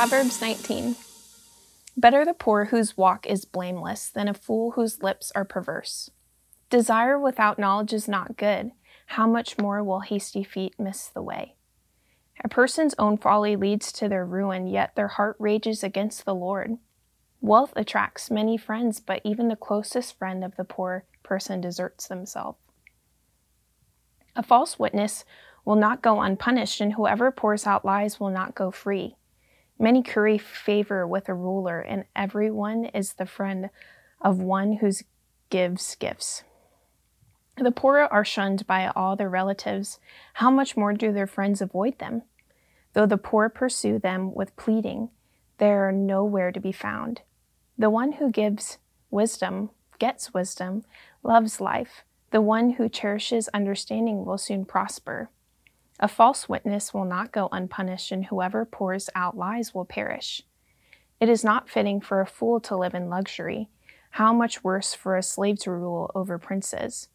Proverbs 19 Better the poor whose walk is blameless than a fool whose lips are perverse. Desire without knowledge is not good. How much more will hasty feet miss the way? A person's own folly leads to their ruin, yet their heart rages against the Lord. Wealth attracts many friends, but even the closest friend of the poor person deserts themselves. A false witness will not go unpunished, and whoever pours out lies will not go free. Many curry favor with a ruler, and everyone is the friend of one who gives gifts. The poor are shunned by all their relatives. How much more do their friends avoid them? Though the poor pursue them with pleading, they are nowhere to be found. The one who gives wisdom gets wisdom, loves life. The one who cherishes understanding will soon prosper. A false witness will not go unpunished, and whoever pours out lies will perish. It is not fitting for a fool to live in luxury. How much worse for a slave to rule over princes?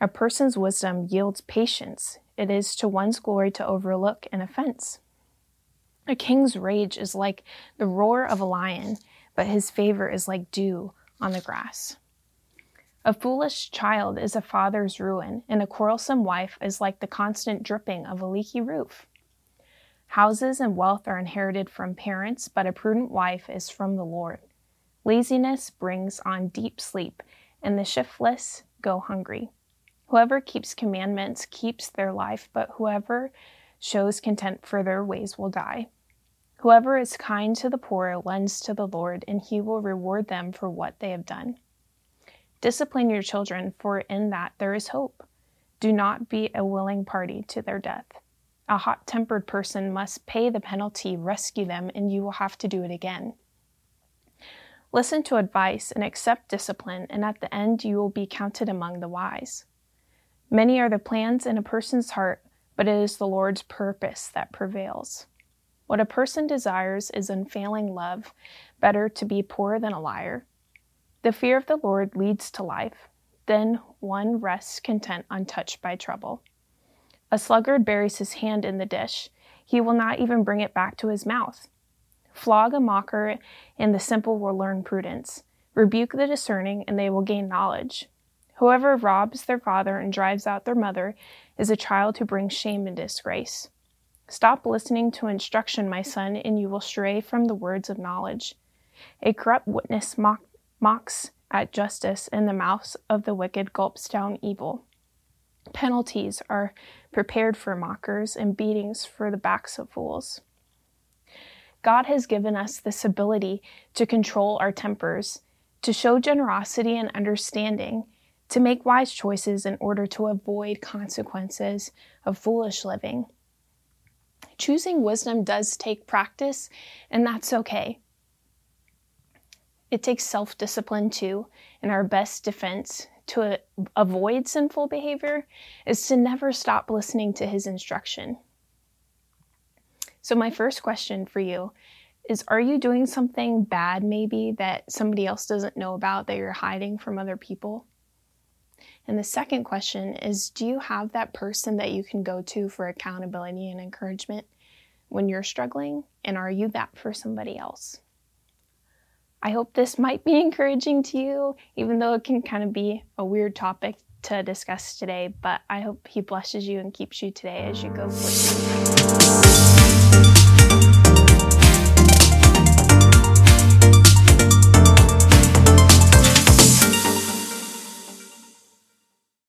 A person's wisdom yields patience. It is to one's glory to overlook an offense. A king's rage is like the roar of a lion, but his favor is like dew on the grass. A foolish child is a father's ruin, and a quarrelsome wife is like the constant dripping of a leaky roof. Houses and wealth are inherited from parents, but a prudent wife is from the Lord. Laziness brings on deep sleep, and the shiftless go hungry. Whoever keeps commandments keeps their life, but whoever shows contempt for their ways will die. Whoever is kind to the poor lends to the Lord, and he will reward them for what they have done. Discipline your children, for in that there is hope. Do not be a willing party to their death. A hot tempered person must pay the penalty, rescue them, and you will have to do it again. Listen to advice and accept discipline, and at the end you will be counted among the wise. Many are the plans in a person's heart, but it is the Lord's purpose that prevails. What a person desires is unfailing love, better to be poor than a liar. The fear of the Lord leads to life. Then one rests content untouched by trouble. A sluggard buries his hand in the dish. He will not even bring it back to his mouth. Flog a mocker, and the simple will learn prudence. Rebuke the discerning, and they will gain knowledge. Whoever robs their father and drives out their mother is a child who brings shame and disgrace. Stop listening to instruction, my son, and you will stray from the words of knowledge. A corrupt witness mock mocks at justice, and the mouth of the wicked gulps down evil. Penalties are prepared for mockers, and beatings for the backs of fools. God has given us this ability to control our tempers, to show generosity and understanding, to make wise choices in order to avoid consequences of foolish living. Choosing wisdom does take practice, and that's okay. It takes self discipline too, and our best defense to avoid sinful behavior is to never stop listening to his instruction. So, my first question for you is Are you doing something bad, maybe, that somebody else doesn't know about that you're hiding from other people? And the second question is Do you have that person that you can go to for accountability and encouragement when you're struggling? And are you that for somebody else? I hope this might be encouraging to you, even though it can kind of be a weird topic to discuss today. But I hope He blesses you and keeps you today as you go.